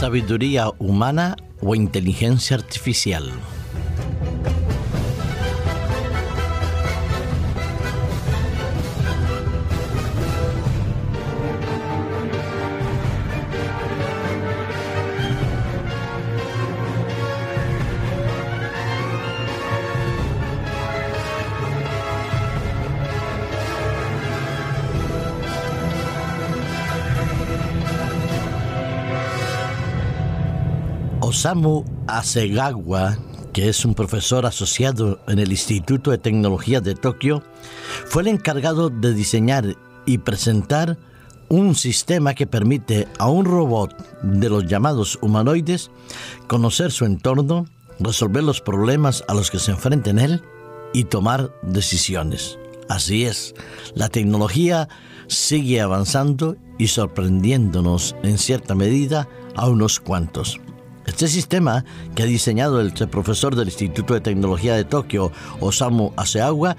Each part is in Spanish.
sabiduría humana o inteligencia artificial. Osamu Asegawa, que es un profesor asociado en el Instituto de Tecnología de Tokio, fue el encargado de diseñar y presentar un sistema que permite a un robot de los llamados humanoides conocer su entorno, resolver los problemas a los que se enfrenta en él y tomar decisiones. Así es, la tecnología sigue avanzando y sorprendiéndonos en cierta medida a unos cuantos. Este sistema que ha diseñado el profesor del Instituto de Tecnología de Tokio, Osamu Aseagua,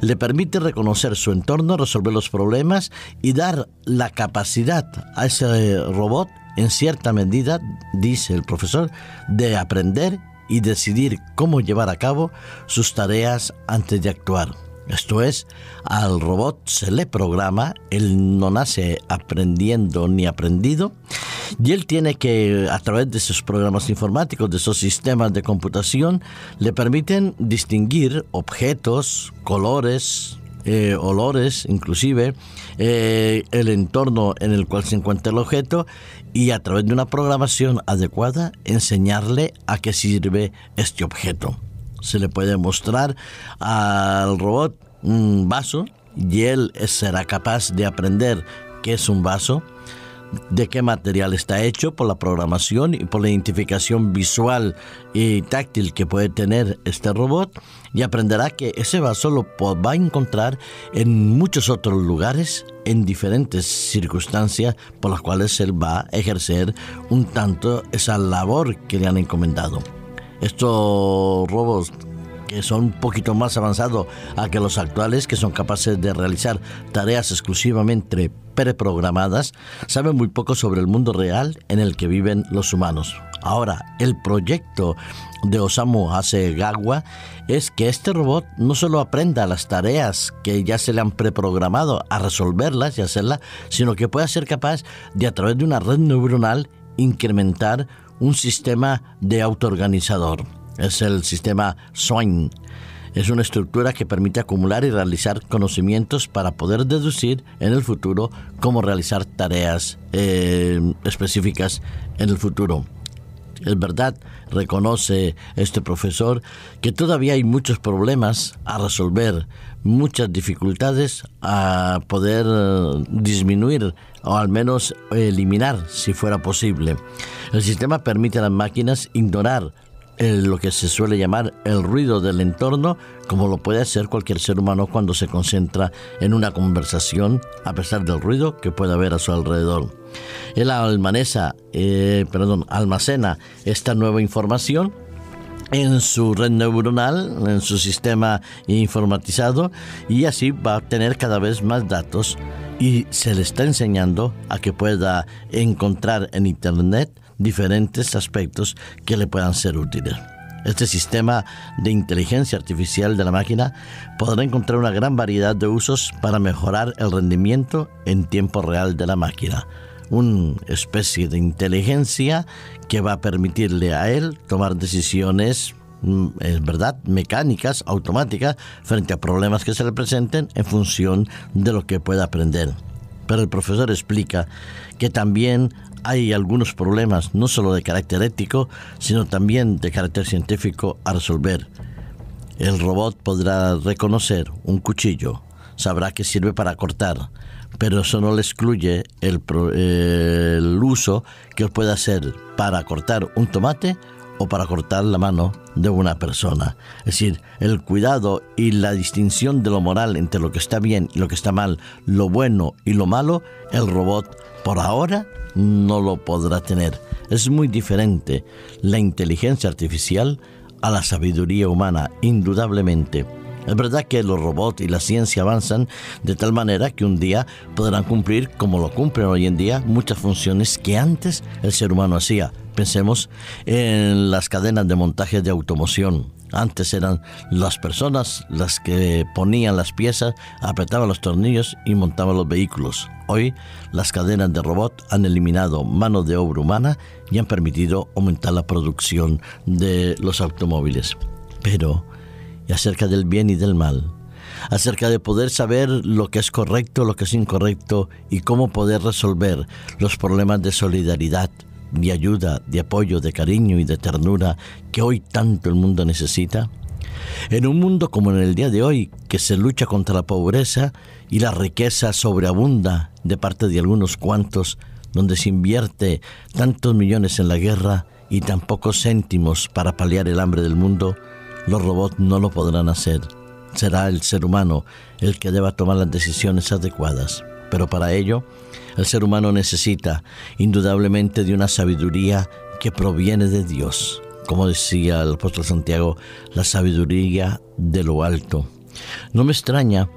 le permite reconocer su entorno, resolver los problemas y dar la capacidad a ese robot, en cierta medida, dice el profesor, de aprender y decidir cómo llevar a cabo sus tareas antes de actuar. Esto es, al robot se le programa, él no nace aprendiendo ni aprendido, y él tiene que, a través de esos programas informáticos, de esos sistemas de computación, le permiten distinguir objetos, colores, eh, olores, inclusive, eh, el entorno en el cual se encuentra el objeto y a través de una programación adecuada enseñarle a qué sirve este objeto. Se le puede mostrar al robot un vaso y él será capaz de aprender qué es un vaso, de qué material está hecho por la programación y por la identificación visual y táctil que puede tener este robot y aprenderá que ese vaso lo va a encontrar en muchos otros lugares en diferentes circunstancias por las cuales él va a ejercer un tanto esa labor que le han encomendado. Estos robos que son un poquito más avanzados a que los actuales, que son capaces de realizar tareas exclusivamente preprogramadas, saben muy poco sobre el mundo real en el que viven los humanos. Ahora, el proyecto de Osamu Hasegawa es que este robot no solo aprenda las tareas que ya se le han preprogramado a resolverlas y hacerlas, sino que pueda ser capaz de a través de una red neuronal incrementar un sistema de autoorganizador. Es el sistema SWINE. Es una estructura que permite acumular y realizar conocimientos para poder deducir en el futuro cómo realizar tareas eh, específicas en el futuro. Es verdad, reconoce este profesor que todavía hay muchos problemas a resolver, muchas dificultades a poder eh, disminuir o al menos eliminar si fuera posible. El sistema permite a las máquinas ignorar lo que se suele llamar el ruido del entorno, como lo puede hacer cualquier ser humano cuando se concentra en una conversación, a pesar del ruido que puede haber a su alrededor. Él almanesa, eh, perdón, almacena esta nueva información en su red neuronal, en su sistema informatizado y así va a tener cada vez más datos y se le está enseñando a que pueda encontrar en Internet diferentes aspectos que le puedan ser útiles. Este sistema de inteligencia artificial de la máquina podrá encontrar una gran variedad de usos para mejorar el rendimiento en tiempo real de la máquina. Una especie de inteligencia que va a permitirle a él tomar decisiones mm, es verdad, mecánicas, automáticas, frente a problemas que se le presenten en función de lo que pueda aprender. Pero el profesor explica que también hay algunos problemas, no solo de carácter ético, sino también de carácter científico a resolver. El robot podrá reconocer un cuchillo, sabrá que sirve para cortar, pero eso no le excluye el, uso que puede hacer para cortar un tomate o para cortar la mano de una persona. Es decir, el cuidado y la distinción de lo moral entre lo que está bien y lo que está mal, lo bueno y lo malo, el robot por ahora no lo podrá tener. Es muy diferente la inteligencia artificial a la sabiduría humana, indudablemente. Es verdad que los robots y la ciencia avanzan de tal manera que un día podrán cumplir, como lo cumplen hoy en día, muchas funciones que antes el ser humano hacía, Pensemos en las cadenas de montaje de automoción. Antes eran las personas las que ponían las piezas, apretaban los tornillos y montaban los vehículos. Hoy las cadenas de robot han eliminado mano de obra humana y han permitido aumentar la producción de los automóviles. Pero, ¿y acerca del bien y del mal? acerca de poder saber lo que es correcto, lo que es incorrecto y cómo poder resolver los problemas de solidaridad, de ayuda, de apoyo, de cariño y de ternura que hoy tanto el mundo necesita? En un mundo como en el día de hoy, que se lucha contra la pobreza y la riqueza sobreabunda de parte de algunos cuantos, donde se invierte tantos millones en la guerra y tan pocos céntimos para paliar el hambre del mundo, los robots no lo podrán hacer. Será el ser humano el que deba tomar las decisiones adecuadas. Pero para ello, el ser humano necesita indudablemente de una sabiduría que proviene de Dios. Como decía el apóstol Santiago, la sabiduría de lo alto. No me extraña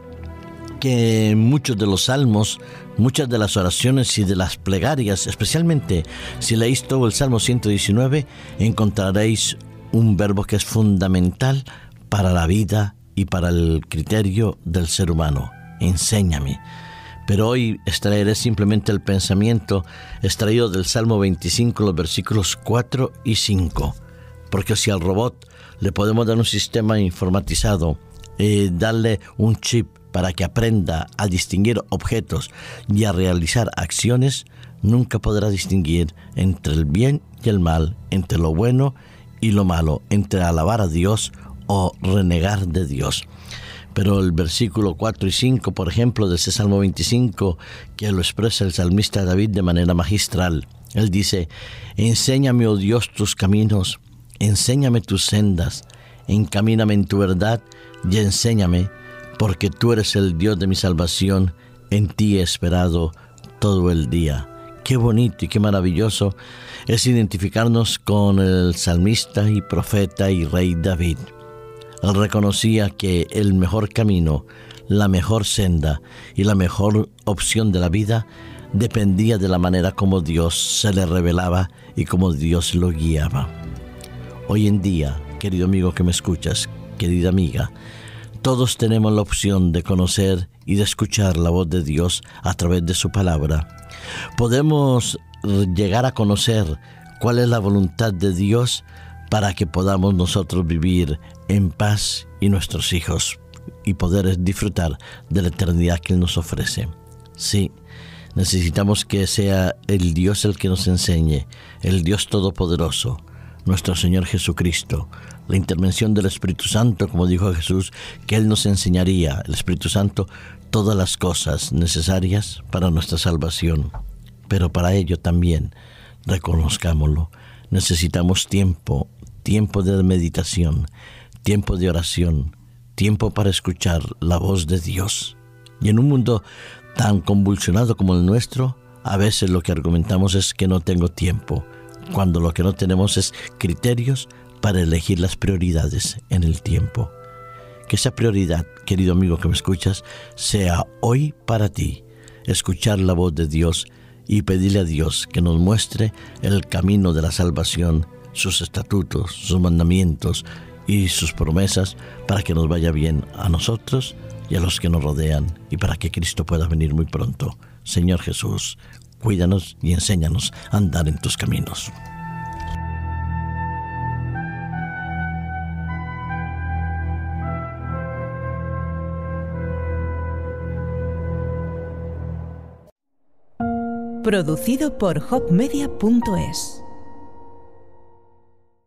que muchos de los salmos, muchas de las oraciones y de las plegarias, especialmente si leéis todo el Salmo 119, encontraréis un verbo que es fundamental para la vida y para el criterio del ser humano. Enséñame pero hoy extraeré simplemente el pensamiento extraído del Salmo 25, los versículos 4 y 5. Porque si al robot le podemos dar un sistema informatizado, y darle un chip para que aprenda a distinguir objetos y a realizar acciones, nunca podrá distinguir entre el bien y el mal, entre lo bueno y lo malo, entre alabar a Dios o renegar de Dios pero el versículo 4 y 5, por ejemplo, de ese Salmo 25, que lo expresa el salmista David de manera magistral. Él dice, Enséñame, oh Dios, tus caminos, enséñame tus sendas, encamíname en tu verdad y enséñame, porque tú eres el Dios de mi salvación, en ti he esperado todo el día. Qué bonito y qué maravilloso es identificarnos con el salmista y profeta y rey David. Reconocía que el mejor camino, la mejor senda y la mejor opción de la vida dependía de la manera como Dios se le revelaba y como Dios lo guiaba. Hoy en día, querido amigo que me escuchas, querida amiga, todos tenemos la opción de conocer y de escuchar la voz de Dios a través de su palabra. Podemos llegar a conocer cuál es la voluntad de Dios para que podamos nosotros vivir en paz y nuestros hijos y poder disfrutar de la eternidad que Él nos ofrece. Sí, necesitamos que sea el Dios el que nos enseñe, el Dios Todopoderoso, nuestro Señor Jesucristo, la intervención del Espíritu Santo, como dijo Jesús, que Él nos enseñaría, el Espíritu Santo, todas las cosas necesarias para nuestra salvación. Pero para ello también, reconozcámoslo, necesitamos tiempo tiempo de meditación, tiempo de oración, tiempo para escuchar la voz de Dios. Y en un mundo tan convulsionado como el nuestro, a veces lo que argumentamos es que no tengo tiempo, cuando lo que no tenemos es criterios para elegir las prioridades en el tiempo. Que esa prioridad, querido amigo que me escuchas, sea hoy para ti, escuchar la voz de Dios y pedirle a Dios que nos muestre el camino de la salvación sus estatutos, sus mandamientos y sus promesas para que nos vaya bien a nosotros y a los que nos rodean y para que Cristo pueda venir muy pronto. Señor Jesús, cuídanos y enséñanos a andar en tus caminos. Producido por hopmedia.es